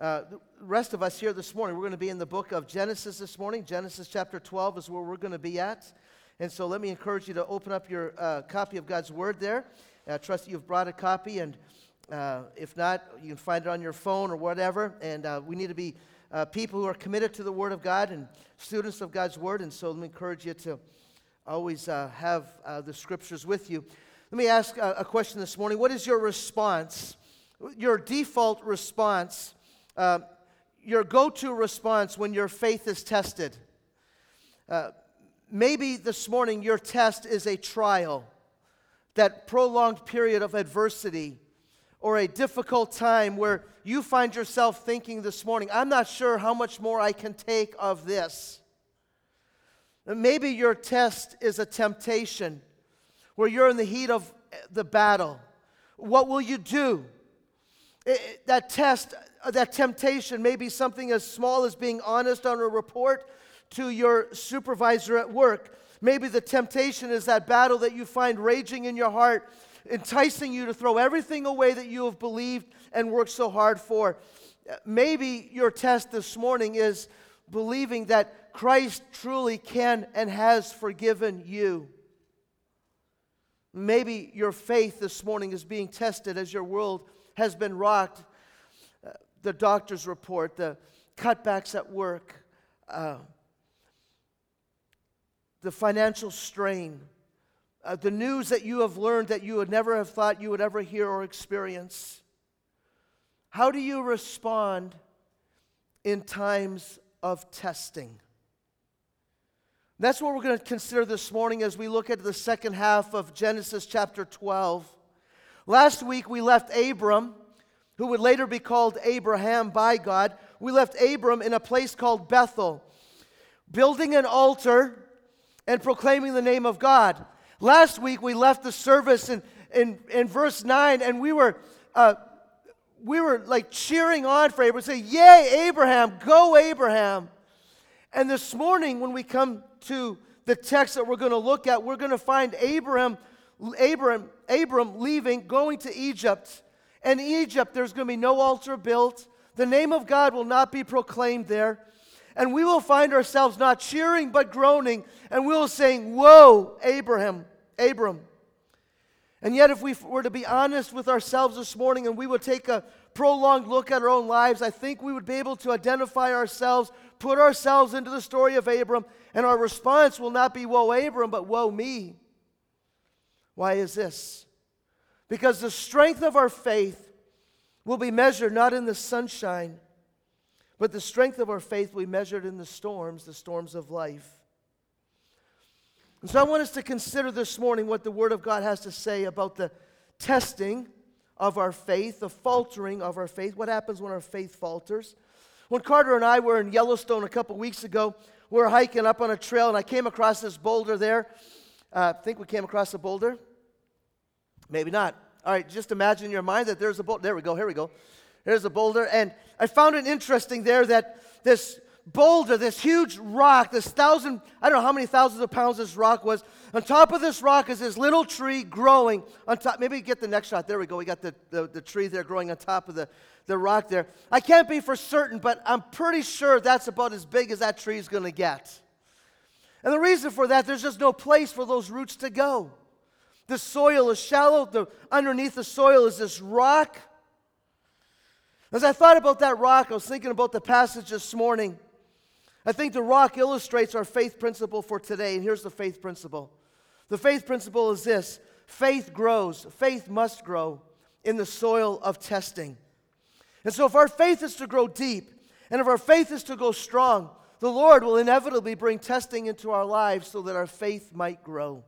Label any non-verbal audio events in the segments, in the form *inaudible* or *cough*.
Uh, the rest of us here this morning, we're going to be in the book of Genesis this morning. Genesis chapter 12 is where we're going to be at. And so let me encourage you to open up your uh, copy of God's Word there. I uh, trust you've brought a copy, and uh, if not, you can find it on your phone or whatever. And uh, we need to be uh, people who are committed to the Word of God and students of God's Word. And so let me encourage you to always have the Scriptures with you. Let me ask a question this morning. What is your response, your default response? Uh, your go to response when your faith is tested. Uh, maybe this morning your test is a trial, that prolonged period of adversity, or a difficult time where you find yourself thinking this morning, I'm not sure how much more I can take of this. Maybe your test is a temptation where you're in the heat of the battle. What will you do? That test uh, that temptation may be something as small as being honest on a report to your supervisor at work. Maybe the temptation is that battle that you find raging in your heart, enticing you to throw everything away that you have believed and worked so hard for. Uh, maybe your test this morning is believing that Christ truly can and has forgiven you. Maybe your faith this morning is being tested as your world has been rocked the doctor's report, the cutbacks at work, uh, the financial strain, uh, the news that you have learned that you would never have thought you would ever hear or experience. How do you respond in times of testing? That's what we're going to consider this morning as we look at the second half of Genesis chapter 12. Last week we left Abram who would later be called Abraham by God, we left Abram in a place called Bethel, building an altar and proclaiming the name of God. Last week we left the service in, in, in verse 9 and we were, uh, we were like cheering on for Abraham, saying, Yay, Abraham, go, Abraham. And this morning, when we come to the text that we're going to look at, we're going to find Abraham, Abram, Abram leaving, going to Egypt. And Egypt, there's going to be no altar built. The name of God will not be proclaimed there. And we will find ourselves not cheering but groaning, and we will saying, Whoa, Abraham, Abram. And yet, if we were to be honest with ourselves this morning and we would take a prolonged look at our own lives, I think we would be able to identify ourselves, put ourselves into the story of Abram, and our response will not be, Woe, Abram, but Woe, me. Why is this? Because the strength of our faith will be measured not in the sunshine, but the strength of our faith will be measured in the storms, the storms of life. And so I want us to consider this morning what the Word of God has to say about the testing of our faith, the faltering of our faith. What happens when our faith falters? When Carter and I were in Yellowstone a couple weeks ago, we were hiking up on a trail, and I came across this boulder there. Uh, I think we came across a boulder. Maybe not. All right, just imagine in your mind that there's a boulder. There we go, here we go. There's a boulder. And I found it interesting there that this boulder, this huge rock, this thousand, I don't know how many thousands of pounds this rock was. On top of this rock is this little tree growing on top. Maybe get the next shot. There we go. We got the, the, the tree there growing on top of the, the rock there. I can't be for certain, but I'm pretty sure that's about as big as that tree is going to get. And the reason for that, there's just no place for those roots to go. The soil is shallow. The, underneath the soil is this rock. As I thought about that rock, I was thinking about the passage this morning. I think the rock illustrates our faith principle for today. And here's the faith principle the faith principle is this faith grows, faith must grow in the soil of testing. And so, if our faith is to grow deep, and if our faith is to go strong, the Lord will inevitably bring testing into our lives so that our faith might grow.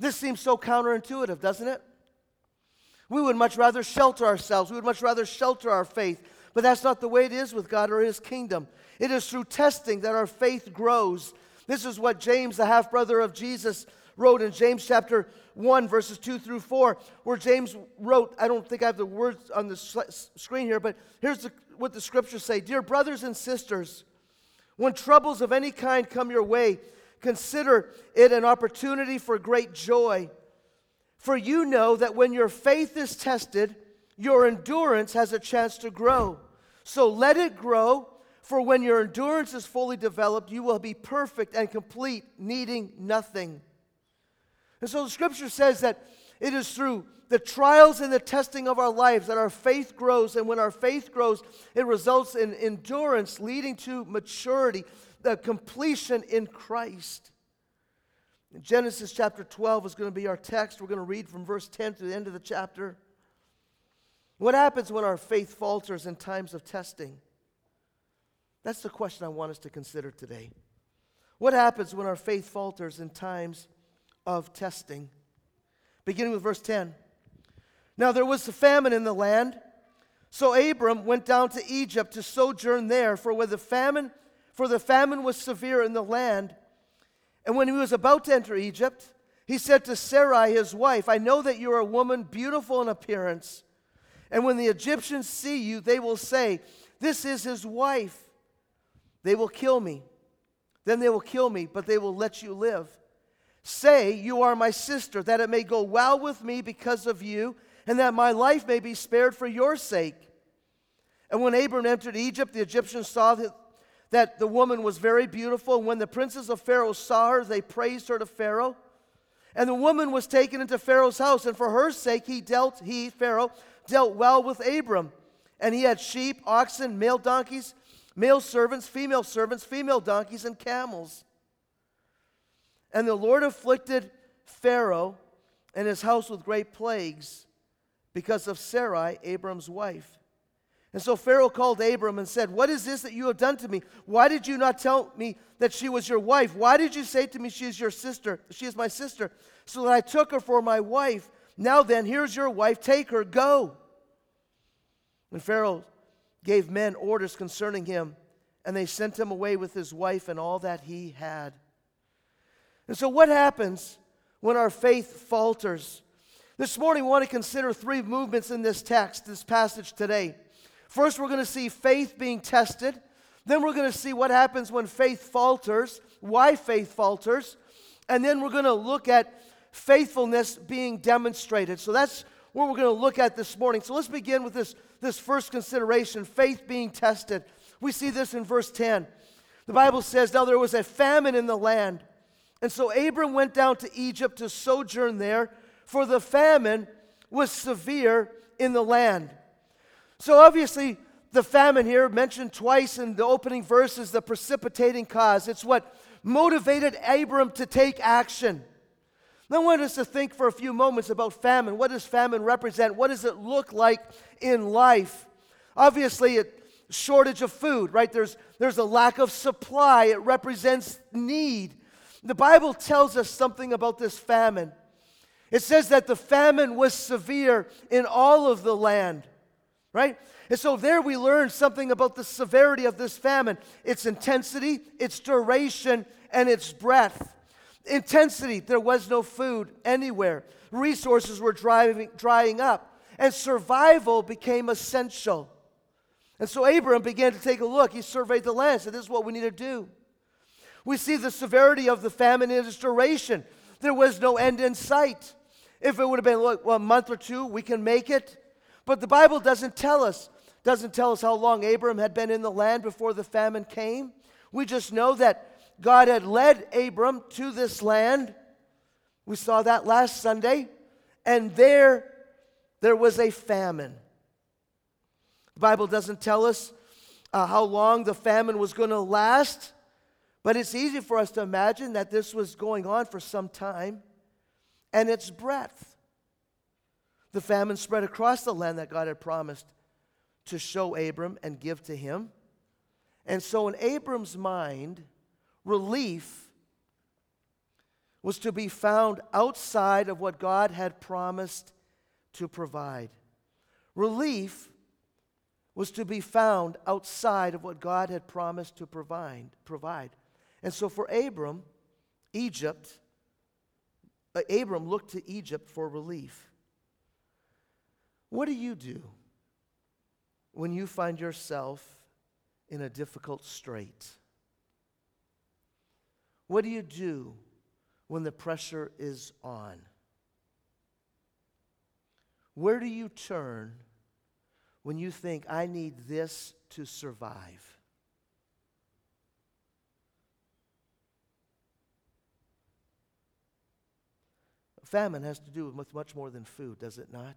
This seems so counterintuitive, doesn't it? We would much rather shelter ourselves. We would much rather shelter our faith. But that's not the way it is with God or His kingdom. It is through testing that our faith grows. This is what James, the half brother of Jesus, wrote in James chapter 1, verses 2 through 4, where James wrote, I don't think I have the words on the screen here, but here's the, what the scriptures say Dear brothers and sisters, when troubles of any kind come your way, Consider it an opportunity for great joy. For you know that when your faith is tested, your endurance has a chance to grow. So let it grow, for when your endurance is fully developed, you will be perfect and complete, needing nothing. And so the scripture says that it is through the trials and the testing of our lives that our faith grows. And when our faith grows, it results in endurance, leading to maturity, the completion in Christ. Genesis chapter 12 is going to be our text. We're going to read from verse 10 to the end of the chapter. What happens when our faith falters in times of testing? That's the question I want us to consider today. What happens when our faith falters in times of testing? Beginning with verse 10. Now there was a famine in the land, so Abram went down to Egypt to sojourn there, for where the famine, for the famine was severe in the land. And when he was about to enter Egypt, he said to Sarai, his wife, I know that you are a woman beautiful in appearance. And when the Egyptians see you, they will say, This is his wife. They will kill me. Then they will kill me, but they will let you live. Say, You are my sister, that it may go well with me because of you, and that my life may be spared for your sake. And when Abram entered Egypt, the Egyptians saw that, that the woman was very beautiful. And when the princes of Pharaoh saw her, they praised her to Pharaoh. And the woman was taken into Pharaoh's house, and for her sake he dealt, he, Pharaoh, dealt well with Abram. And he had sheep, oxen, male donkeys, male servants, female servants, female donkeys, and camels. And the Lord afflicted Pharaoh and his house with great plagues because of Sarai, Abram's wife. And so Pharaoh called Abram and said, What is this that you have done to me? Why did you not tell me that she was your wife? Why did you say to me, She is your sister? She is my sister, so that I took her for my wife. Now then, here's your wife. Take her, go. And Pharaoh gave men orders concerning him, and they sent him away with his wife and all that he had. And so, what happens when our faith falters? This morning, we want to consider three movements in this text, this passage today. First, we're going to see faith being tested. Then, we're going to see what happens when faith falters, why faith falters. And then, we're going to look at faithfulness being demonstrated. So, that's what we're going to look at this morning. So, let's begin with this this first consideration faith being tested. We see this in verse 10. The Bible says, Now there was a famine in the land. And so Abram went down to Egypt to sojourn there, for the famine was severe in the land. So obviously, the famine here, mentioned twice in the opening verse, is the precipitating cause. It's what motivated Abram to take action. Now, I want us to think for a few moments about famine. What does famine represent? What does it look like in life? Obviously, a shortage of food, right? There's, there's a lack of supply. It represents need. The Bible tells us something about this famine. It says that the famine was severe in all of the land, right? And so there we learn something about the severity of this famine its intensity, its duration, and its breadth. Intensity, there was no food anywhere. Resources were driving, drying up, and survival became essential. And so Abram began to take a look. He surveyed the land, said, This is what we need to do. We see the severity of the famine and its duration. There was no end in sight. If it would have been, well, a month or two, we can make it. But the Bible doesn't tell us, doesn't tell us how long Abram had been in the land before the famine came. We just know that God had led Abram to this land. We saw that last Sunday. And there, there was a famine. The Bible doesn't tell us uh, how long the famine was going to last, but it's easy for us to imagine that this was going on for some time and its breadth. The famine spread across the land that God had promised to show Abram and give to him. And so, in Abram's mind, relief was to be found outside of what God had promised to provide. Relief was to be found outside of what God had promised to provide. provide. And so for Abram, Egypt, uh, Abram looked to Egypt for relief. What do you do when you find yourself in a difficult strait? What do you do when the pressure is on? Where do you turn when you think, I need this to survive. Famine has to do with much more than food, does it not?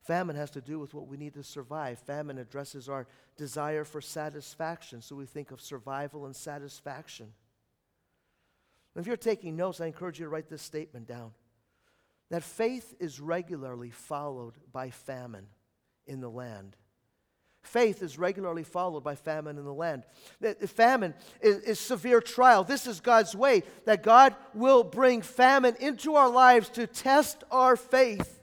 Famine has to do with what we need to survive. Famine addresses our desire for satisfaction, so we think of survival and satisfaction. if you're taking notes, I encourage you to write this statement down that faith is regularly followed by famine in the land. Faith is regularly followed by famine in the land. Famine is, is, severe trial. This is God's way that God will bring famine into our lives to test our faith.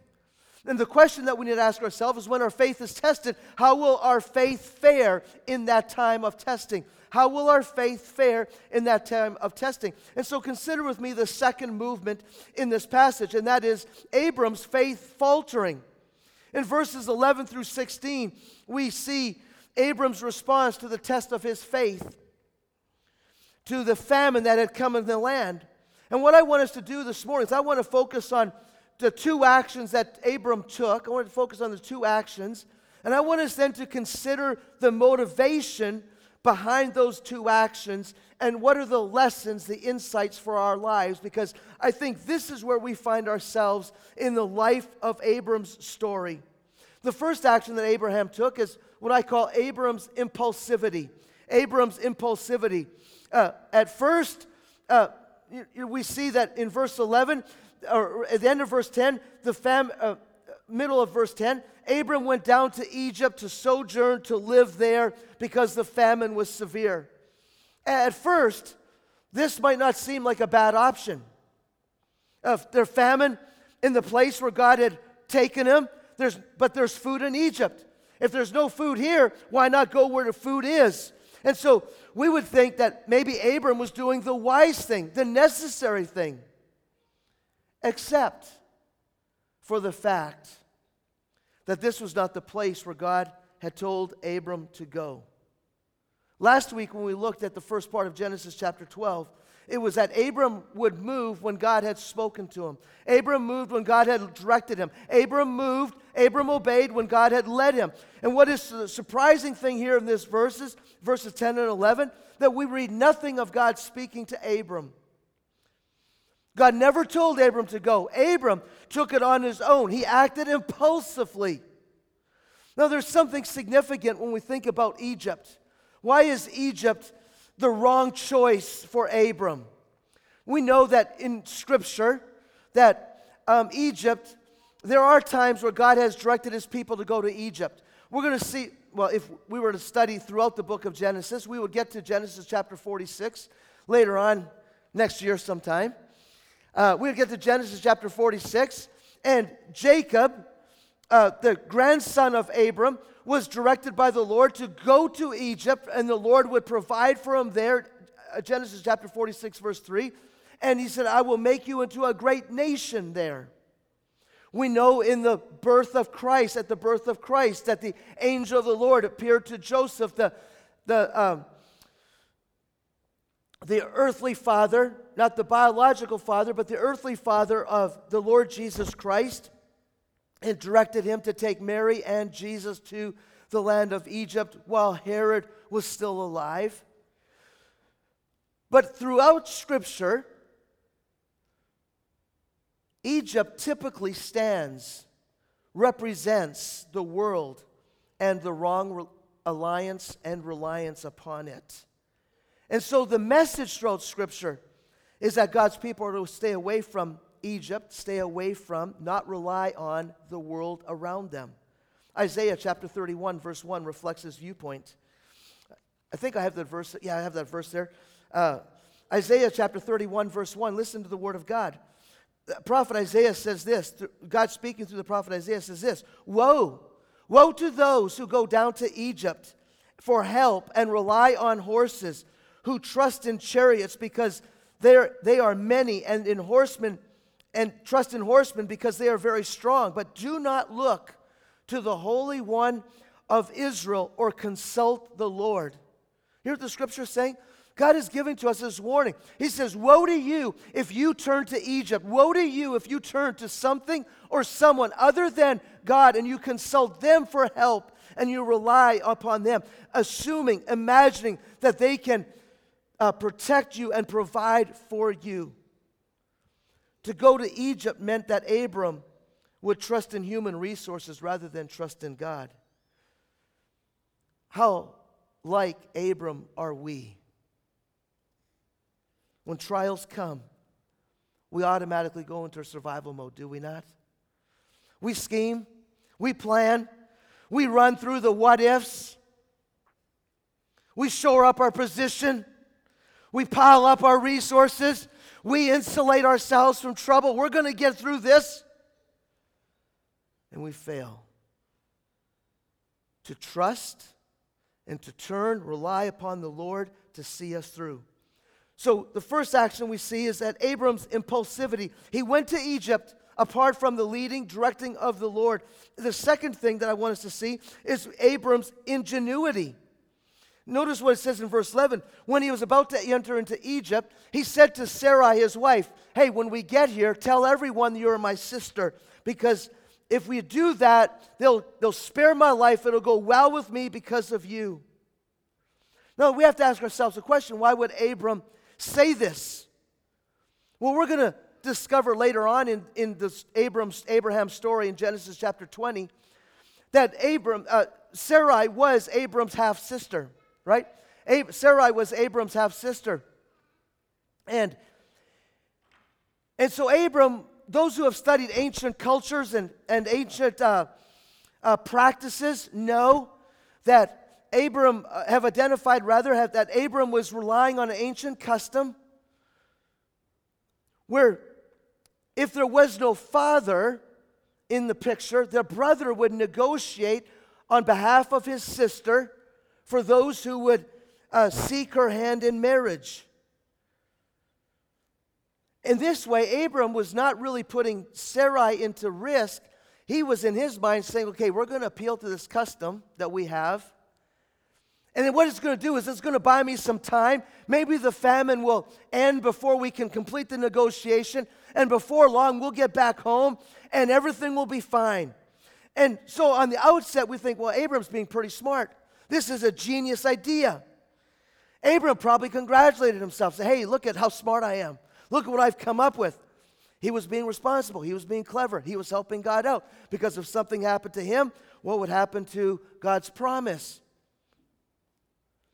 And the question that we need to ask ourselves is when our faith is tested, how will our faith fare in that time of testing? How will our faith fare in that time of testing? And so consider with me the second movement in this passage, and that is Abram's faith faltering. In verses 11 through 16, we see Abram's response to the test of his faith, to the famine that had come in the land. And what I want us to do this morning is I want to focus on the two actions that Abram took. I want to focus on the two actions. And I want us then to consider the motivation behind those two actions and what are the lessons, the insights for our lives, because I think this is where we find ourselves in the life of Abram's story. The first action that Abraham took is what I call Abram's impulsivity. Abram's impulsivity. Uh, at first, uh, we see that in verse 11, at the end of verse 10, the fam, uh, middle of verse 10, Abram went down to Egypt to sojourn, to live there because the famine was severe. At first, this might not seem like a bad option. If there's famine in the place where God had taken him, there's, but there's food in Egypt. If there's no food here, why not go where the food is? And so we would think that maybe Abram was doing the wise thing, the necessary thing except for the fact that this was not the place where God had told Abram to go. Last week, when we looked at the first part of Genesis chapter 12, it was that Abram would move when God had spoken to him. Abram moved when God had directed him. Abram moved, Abram obeyed when God had led him. And what is the surprising thing here in this verses, verses 10 and 11, that we read nothing of God speaking to Abram. God never told Abram to go. Abram took it on his own. He acted impulsively. Now, there's something significant when we think about Egypt. Why is Egypt the wrong choice for Abram? We know that in Scripture that um, Egypt, there are times where God has directed his people to go to Egypt. We're going to see, well, if we were to study throughout the book of Genesis, we would get to Genesis chapter 46 later on next year sometime. Uh, we'll get to Genesis chapter 46, and Jacob, uh, the grandson of Abram, was directed by the Lord to go to Egypt, and the Lord would provide for him there. Uh, Genesis chapter 46, verse 3. And he said, I will make you into a great nation there. We know in the birth of Christ, at the birth of Christ, that the angel of the Lord appeared to Joseph, the, the, um, the earthly father, not the biological father, but the earthly father of the Lord Jesus Christ, and directed him to take Mary and Jesus to the land of Egypt while Herod was still alive. But throughout Scripture, Egypt typically stands, represents the world and the wrong alliance and reliance upon it. And so the message throughout Scripture is that God's people are to stay away from Egypt, stay away from, not rely on the world around them. Isaiah chapter 31, verse 1 reflects this viewpoint. I think I have that verse. Yeah, I have that verse there. Uh, Isaiah chapter 31, verse 1. Listen to the word of God. Prophet Isaiah says this. God speaking through the prophet Isaiah says this Woe! Woe to those who go down to Egypt for help and rely on horses who trust in chariots because they're, they are many, and in horsemen, and trust in horsemen because they are very strong. But do not look to the Holy One of Israel or consult the Lord. Hear what the scripture is saying? God is giving to us this warning. He says, Woe to you if you turn to Egypt. Woe to you if you turn to something or someone other than God and you consult them for help and you rely upon them, assuming, imagining that they can uh, protect you and provide for you. To go to Egypt meant that Abram would trust in human resources rather than trust in God. How like Abram are we? When trials come, we automatically go into survival mode, do we not? We scheme, we plan, we run through the what ifs, we shore up our position, we pile up our resources, we insulate ourselves from trouble. We're going to get through this. And we fail to trust and to turn, rely upon the Lord to see us through. So, the first action we see is that Abram's impulsivity. He went to Egypt apart from the leading, directing of the Lord. The second thing that I want us to see is Abram's ingenuity. Notice what it says in verse 11. When he was about to enter into Egypt, he said to Sarai, his wife, Hey, when we get here, tell everyone you're my sister, because if we do that, they'll, they'll spare my life. It'll go well with me because of you. Now, we have to ask ourselves a question why would Abram say this? Well, we're going to discover later on in, in this Abram's, Abraham's story in Genesis chapter 20 that Abram, uh, Sarai was Abram's half sister, right? Sarai was Abram's half sister. And, and so Abram those who have studied ancient cultures and, and ancient uh, uh, practices know that Abram, uh, have identified rather, have, that Abram was relying on an ancient custom where if there was no father in the picture, the brother would negotiate on behalf of his sister for those who would uh, seek her hand in marriage. In this way, Abram was not really putting Sarai into risk. He was in his mind saying, okay, we're going to appeal to this custom that we have. And then what it's going to do is it's going to buy me some time. Maybe the famine will end before we can complete the negotiation. And before long, we'll get back home and everything will be fine. And so on the outset, we think, well, Abram's being pretty smart. This is a genius idea. Abram probably congratulated himself, Said, hey, look at how smart I am. Look at what I've come up with. He was being responsible. He was being clever. He was helping God out. Because if something happened to him, what would happen to God's promise?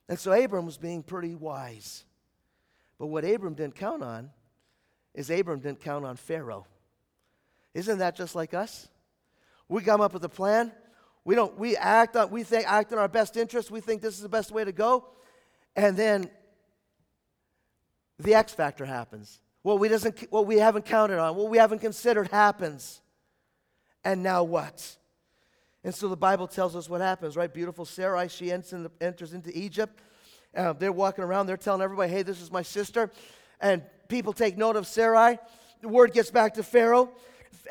And so Abram was being pretty wise. But what Abram didn't count on is Abram didn't count on Pharaoh. Isn't that just like us? We come up with a plan. We don't we act on we think act in our best interest. We think this is the best way to go. And then the X factor happens. What we, doesn't, what we haven't counted on, what we haven't considered happens. And now what? And so the Bible tells us what happens, right? Beautiful Sarai, she enters, enters into Egypt. Uh, they're walking around, they're telling everybody, hey, this is my sister. And people take note of Sarai. The word gets back to Pharaoh.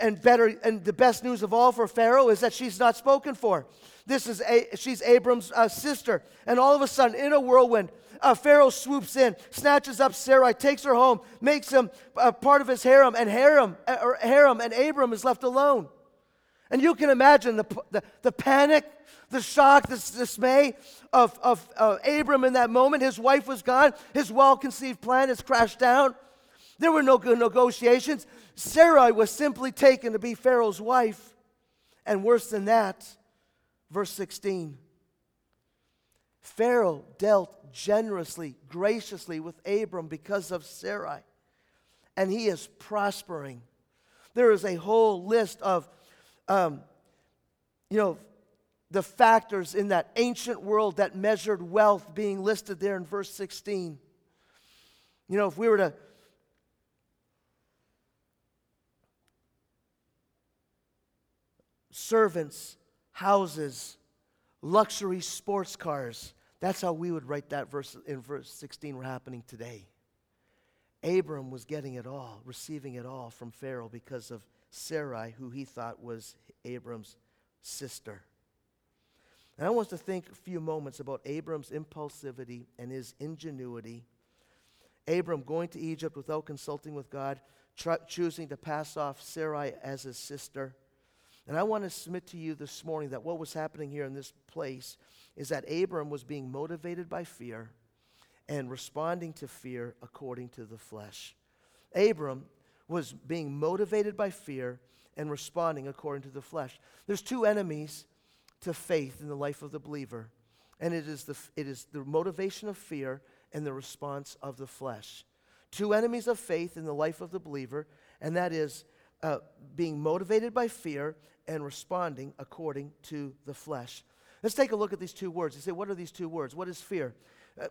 And better, and the best news of all for Pharaoh is that she's not spoken for. This is a, she's Abram's uh, sister. And all of a sudden, in a whirlwind, uh, Pharaoh swoops in, snatches up Sarai, takes her home, makes him uh, part of his harem, and harem, uh, or harem, and Abram is left alone. And you can imagine the, the, the panic, the shock, the dismay of, of Abram in that moment. His wife was gone, his well conceived plan has crashed down. There were no good negotiations. Sarai was simply taken to be Pharaoh's wife. And worse than that, verse 16 Pharaoh dealt generously, graciously with Abram because of Sarai, and he is prospering. There is a whole list of, um, you know, the factors in that ancient world that measured wealth being listed there in verse 16. You know, if we were to servants, houses, luxury sports cars. That's how we would write that verse in verse 16 were happening today. Abram was getting it all, receiving it all from Pharaoh because of Sarai, who he thought was Abram's sister. And I want to think a few moments about Abram's impulsivity and his ingenuity Abram going to Egypt without consulting with God, tr- choosing to pass off Sarai as his sister. And I want to submit to you this morning that what was happening here in this place is that Abram was being motivated by fear and responding to fear according to the flesh. Abram was being motivated by fear and responding according to the flesh. There's two enemies to faith in the life of the believer, and it is the, it is the motivation of fear and the response of the flesh. Two enemies of faith in the life of the believer, and that is uh, being motivated by fear and responding according to the flesh. Let's take a look at these two words. You say, what are these two words? What is fear? Uh,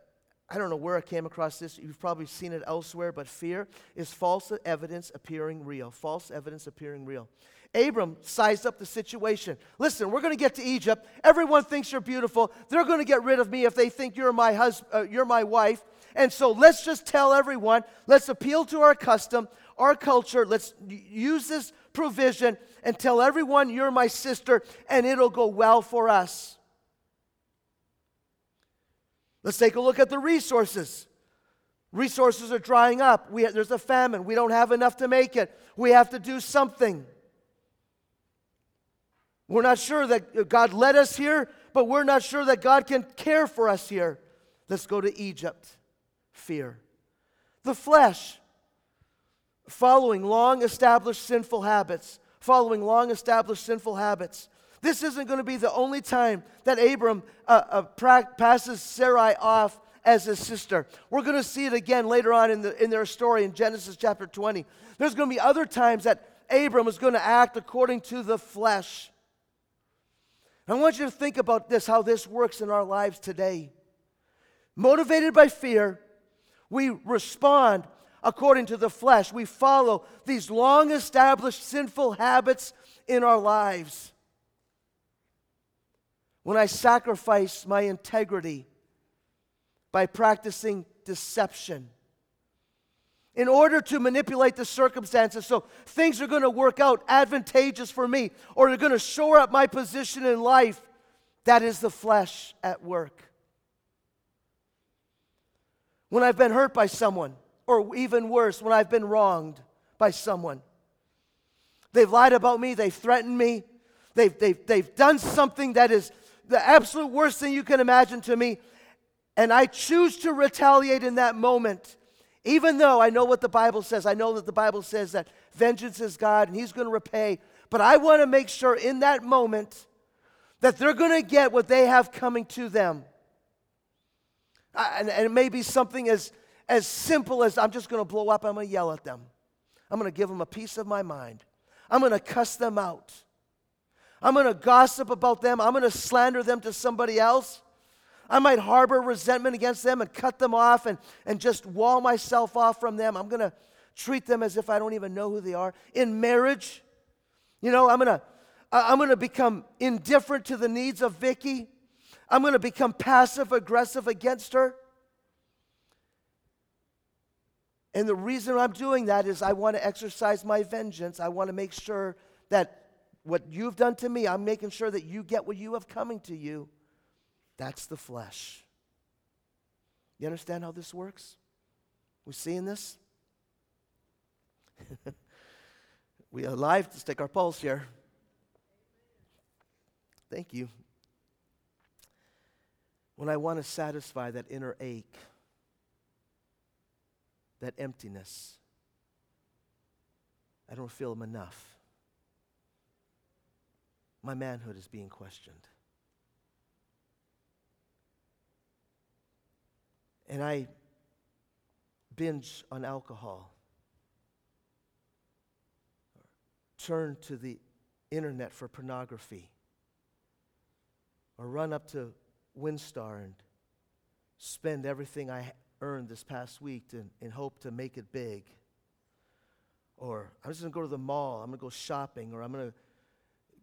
I don't know where I came across this. You've probably seen it elsewhere, but fear is false evidence appearing real. False evidence appearing real. Abram sized up the situation. Listen, we're going to get to Egypt. Everyone thinks you're beautiful. They're going to get rid of me if they think you're my husband, uh, you're my wife. And so let's just tell everyone, let's appeal to our custom, our culture. Let's use this provision and tell everyone you're my sister and it'll go well for us. Let's take a look at the resources. Resources are drying up. We, there's a famine. We don't have enough to make it. We have to do something. We're not sure that God led us here, but we're not sure that God can care for us here. Let's go to Egypt. Fear. The flesh, following long established sinful habits, following long established sinful habits. This isn't going to be the only time that Abram uh, uh, pra- passes Sarai off as his sister. We're going to see it again later on in, the, in their story in Genesis chapter 20. There's going to be other times that Abram is going to act according to the flesh. I want you to think about this, how this works in our lives today. Motivated by fear, we respond according to the flesh. We follow these long established sinful habits in our lives when I sacrifice my integrity by practicing deception in order to manipulate the circumstances so things are going to work out advantageous for me or they're going to shore up my position in life, that is the flesh at work. When I've been hurt by someone, or even worse, when I've been wronged by someone, they've lied about me, they've threatened me, they've, they've, they've done something that is the absolute worst thing you can imagine to me. And I choose to retaliate in that moment, even though I know what the Bible says. I know that the Bible says that vengeance is God and He's going to repay. But I want to make sure in that moment that they're going to get what they have coming to them. And, and it may be something as, as simple as I'm just going to blow up, I'm going to yell at them. I'm going to give them a piece of my mind. I'm going to cuss them out. I'm going to gossip about them. I'm going to slander them to somebody else. I might harbor resentment against them and cut them off and, and just wall myself off from them. I'm going to treat them as if I don't even know who they are. In marriage, you know, I'm going to I'm going to become indifferent to the needs of Vicky. I'm going to become passive aggressive against her. And the reason I'm doing that is I want to exercise my vengeance. I want to make sure that what you've done to me, I'm making sure that you get what you have coming to you. That's the flesh. You understand how this works? We're seeing this? *laughs* we are alive to stick our pulse here. Thank you. When I want to satisfy that inner ache, that emptiness, I don't feel enough. My manhood is being questioned. And I binge on alcohol, turn to the internet for pornography, or run up to WinStar and spend everything I earned this past week in hope to make it big. Or I'm just going to go to the mall, I'm going to go shopping, or I'm going to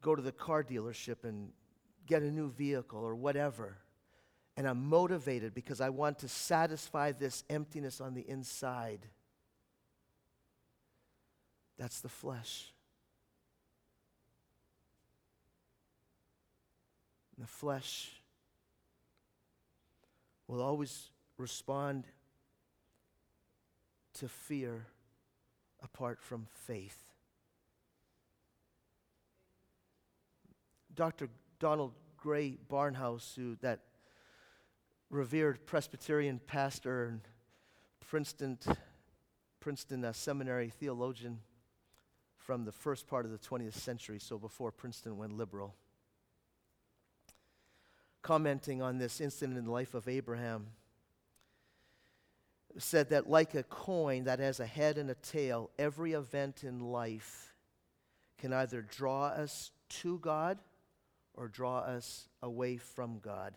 go to the car dealership and get a new vehicle or whatever. And I'm motivated because I want to satisfy this emptiness on the inside. That's the flesh. And the flesh will always respond to fear apart from faith. Dr. Donald Grey Barnhouse, who that revered Presbyterian pastor and Princeton, Princeton uh, seminary theologian from the first part of the 20th century, so before Princeton went liberal, commenting on this incident in the life of Abraham, said that like a coin that has a head and a tail, every event in life can either draw us to God or draw us away from God.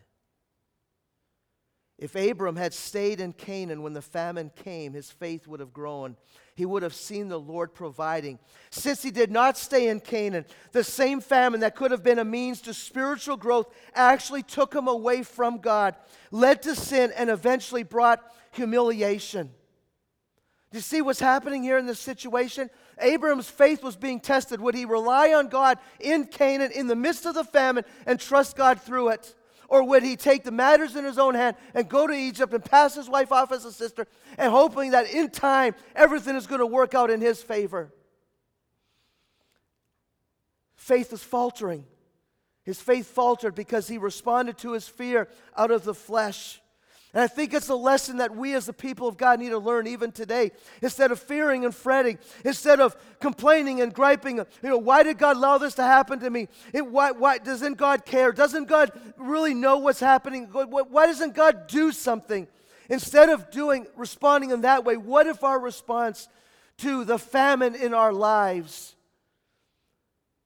If Abram had stayed in Canaan when the famine came, his faith would have grown. He would have seen the Lord providing. Since he did not stay in Canaan, the same famine that could have been a means to spiritual growth actually took him away from God, led to sin, and eventually brought humiliation. Do you see what's happening here in this situation? Abram's faith was being tested. Would he rely on God in Canaan in the midst of the famine and trust God through it? Or would he take the matters in his own hand and go to Egypt and pass his wife off as a sister and hoping that in time everything is going to work out in his favor? Faith is faltering. His faith faltered because he responded to his fear out of the flesh. And I think it's a lesson that we as the people of God need to learn even today. Instead of fearing and fretting, instead of complaining and griping, you know, why did God allow this to happen to me? It, why, why, doesn't God care? Doesn't God really know what's happening? Why doesn't God do something? Instead of doing, responding in that way, what if our response to the famine in our lives,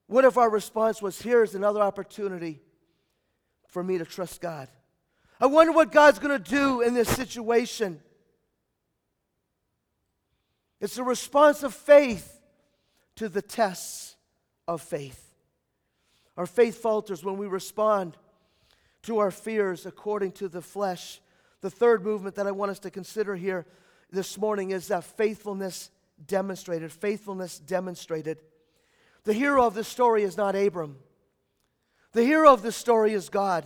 what if our response was, here's another opportunity for me to trust God? I wonder what God's going to do in this situation. It's a response of faith to the tests of faith. Our faith falters when we respond to our fears according to the flesh. The third movement that I want us to consider here this morning is that faithfulness demonstrated. Faithfulness demonstrated. The hero of this story is not Abram, the hero of this story is God.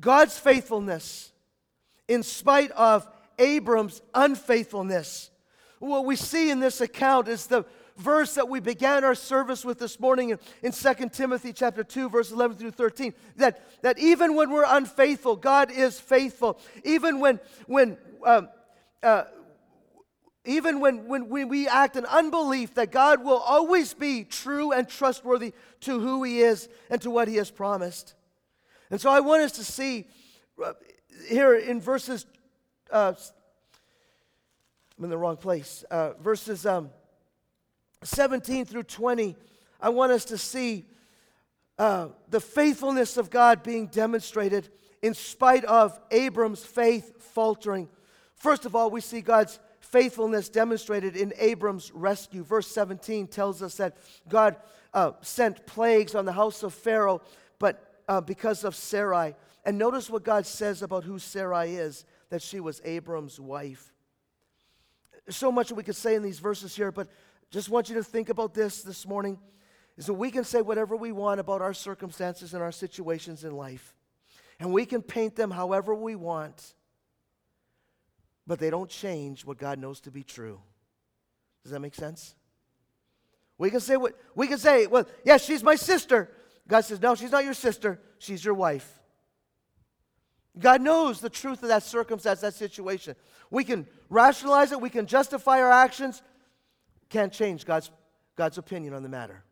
God's faithfulness in spite of Abram's unfaithfulness. What we see in this account is the verse that we began our service with this morning in, in 2 Timothy chapter 2, verse 11 through 13. That, that even when we're unfaithful, God is faithful. Even when, when um, uh, even when, when, when we act in unbelief, that God will always be true and trustworthy to who He is and to what He has promised. And so I want us to see uh, here in verses, uh, I'm in the wrong place, uh, verses um, 17 through 20, I want us to see uh, the faithfulness of God being demonstrated in spite of Abram's faith faltering. First of all, we see God's faithfulness demonstrated in Abram's rescue. Verse 17 tells us that God uh, sent plagues on the house of Pharaoh, but uh, because of Sarai. And notice what God says about who Sarai is that she was Abram's wife. So much we could say in these verses here, but just want you to think about this this morning is that we can say whatever we want about our circumstances and our situations in life. And we can paint them however we want, but they don't change what God knows to be true. Does that make sense? We can say what we can say, well, yes, yeah, she's my sister, God says, No, she's not your sister, she's your wife. God knows the truth of that circumstance, that situation. We can rationalize it, we can justify our actions, can't change God's, God's opinion on the matter.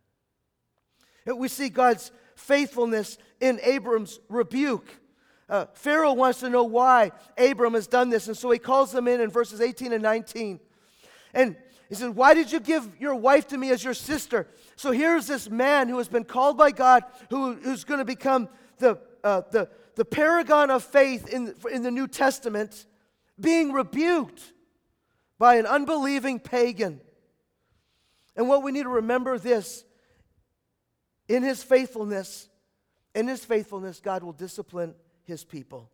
We see God's faithfulness in Abram's rebuke. Uh, Pharaoh wants to know why Abram has done this, and so he calls them in in verses 18 and 19. And he said, Why did you give your wife to me as your sister? So here's this man who has been called by God, who, who's going to become the, uh, the, the paragon of faith in, in the New Testament, being rebuked by an unbelieving pagan. And what we need to remember this in his faithfulness, in his faithfulness, God will discipline his people.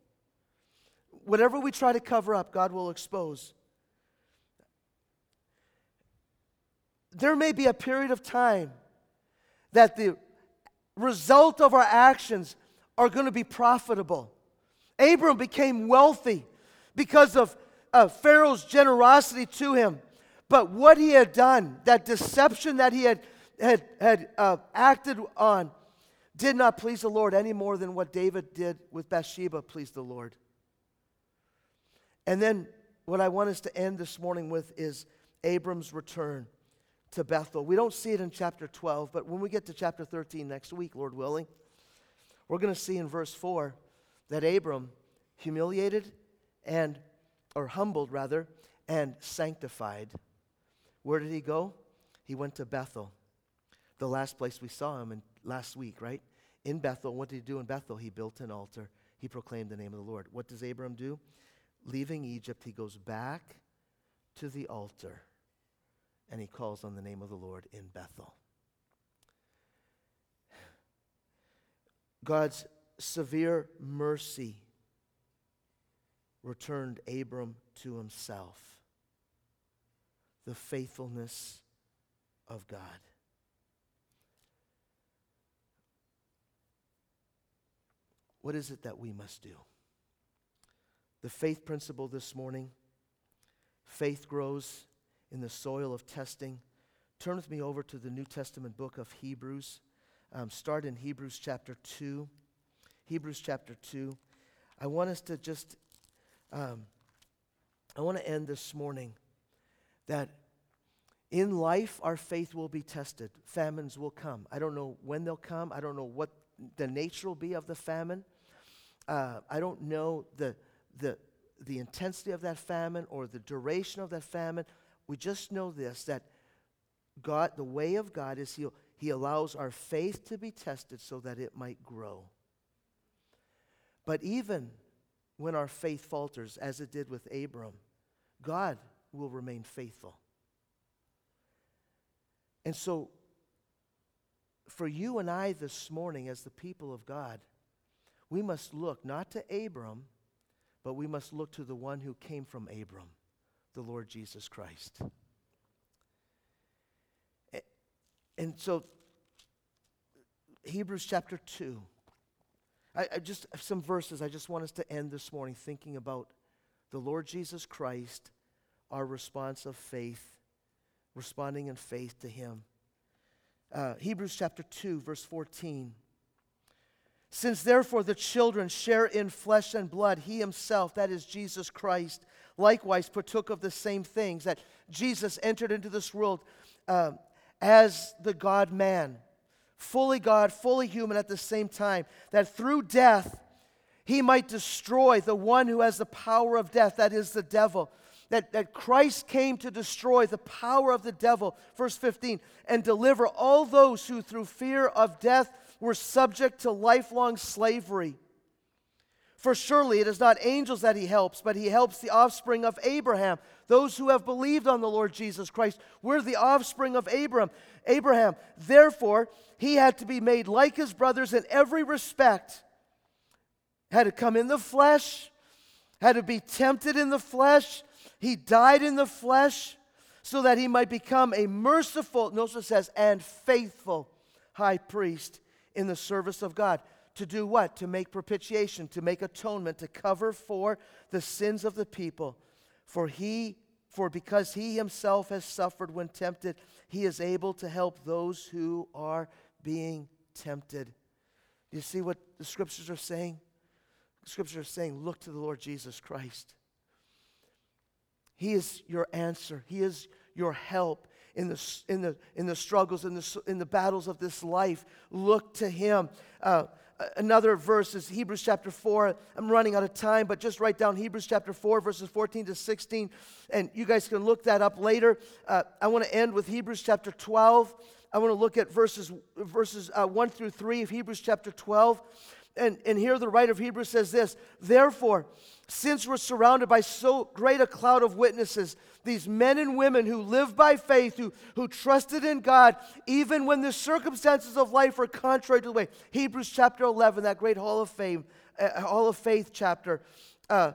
Whatever we try to cover up, God will expose. There may be a period of time that the result of our actions are going to be profitable. Abram became wealthy because of uh, Pharaoh's generosity to him, but what he had done, that deception that he had, had, had uh, acted on, did not please the Lord any more than what David did with Bathsheba pleased the Lord. And then what I want us to end this morning with is Abram's return to Bethel. We don't see it in chapter 12, but when we get to chapter 13 next week, Lord willing, we're going to see in verse 4 that Abram humiliated and, or humbled rather, and sanctified. Where did he go? He went to Bethel, the last place we saw him in last week, right? In Bethel. What did he do in Bethel? He built an altar. He proclaimed the name of the Lord. What does Abram do? Leaving Egypt, he goes back to the altar and he calls on the name of the Lord in Bethel. God's severe mercy returned Abram to himself. The faithfulness of God. What is it that we must do? The faith principle this morning faith grows in the soil of testing. Turn with me over to the New Testament book of Hebrews. Um, start in Hebrews chapter 2. Hebrews chapter 2. I want us to just, um, I want to end this morning that in life our faith will be tested. Famines will come. I don't know when they'll come. I don't know what the nature will be of the famine. Uh, I don't know the, the, the intensity of that famine or the duration of that famine. We just know this that God, the way of God is He, he allows our faith to be tested so that it might grow. But even when our faith falters, as it did with Abram, God will remain faithful. And so, for you and I this morning, as the people of God, we must look not to Abram, but we must look to the one who came from Abram the Lord Jesus Christ. And so, Hebrews chapter 2. I, I just some verses I just want us to end this morning thinking about the Lord Jesus Christ, our response of faith, responding in faith to Him. Uh, Hebrews chapter 2, verse 14. Since therefore the children share in flesh and blood, He Himself, that is Jesus Christ, likewise partook of the same things, that Jesus entered into this world uh, as the God man, fully God, fully human at the same time, that through death he might destroy the one who has the power of death, that is the devil. That, that Christ came to destroy the power of the devil, verse 15, and deliver all those who through fear of death were subject to lifelong slavery. For surely it is not angels that he helps, but he helps the offspring of Abraham, those who have believed on the Lord Jesus Christ. We're the offspring of Abraham. Abraham. Therefore, he had to be made like his brothers in every respect. Had to come in the flesh, had to be tempted in the flesh. He died in the flesh so that he might become a merciful, notice it says, and faithful high priest in the service of God to do what? To make propitiation, to make atonement, to cover for the sins of the people. For he for because he himself has suffered when tempted, he is able to help those who are being tempted. Do you see what the scriptures are saying? The scriptures are saying, look to the Lord Jesus Christ. He is your answer. He is your help in the, in the, in the struggles, in the, in the battles of this life. Look to Him. Uh, another verse is Hebrews chapter 4. I'm running out of time, but just write down Hebrews chapter 4, verses 14 to 16, and you guys can look that up later. Uh, I want to end with Hebrews chapter 12. I want to look at verses, verses uh, 1 through 3 of Hebrews chapter 12. And, and here the writer of Hebrews says this Therefore, since we're surrounded by so great a cloud of witnesses, these men and women who live by faith, who, who trusted in God, even when the circumstances of life are contrary to the way. Hebrews chapter 11, that great Hall of Fame, uh, Hall of Faith chapter. Uh,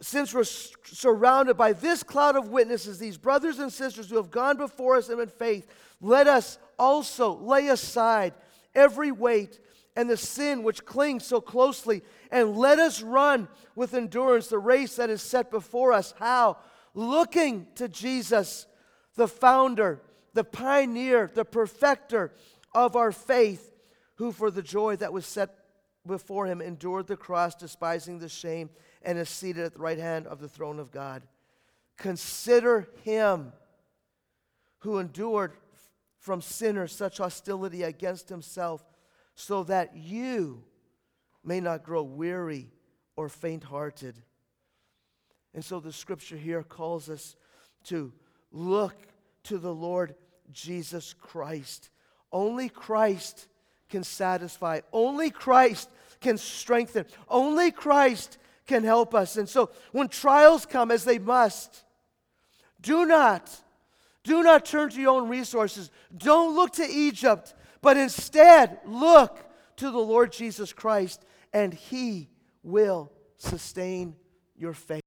since we're surrounded by this cloud of witnesses, these brothers and sisters who have gone before us in faith, let us also lay aside every weight and the sin which clings so closely, and let us run with endurance the race that is set before us. How? Looking to Jesus, the founder, the pioneer, the perfecter of our faith, who for the joy that was set before him endured the cross, despising the shame, and is seated at the right hand of the throne of God. Consider him who endured from sinners such hostility against himself, so that you may not grow weary or faint hearted. And so the scripture here calls us to look to the Lord Jesus Christ. Only Christ can satisfy, only Christ can strengthen, only Christ can help us. And so when trials come, as they must, do not, do not turn to your own resources. Don't look to Egypt, but instead look to the Lord Jesus Christ, and He will sustain your faith.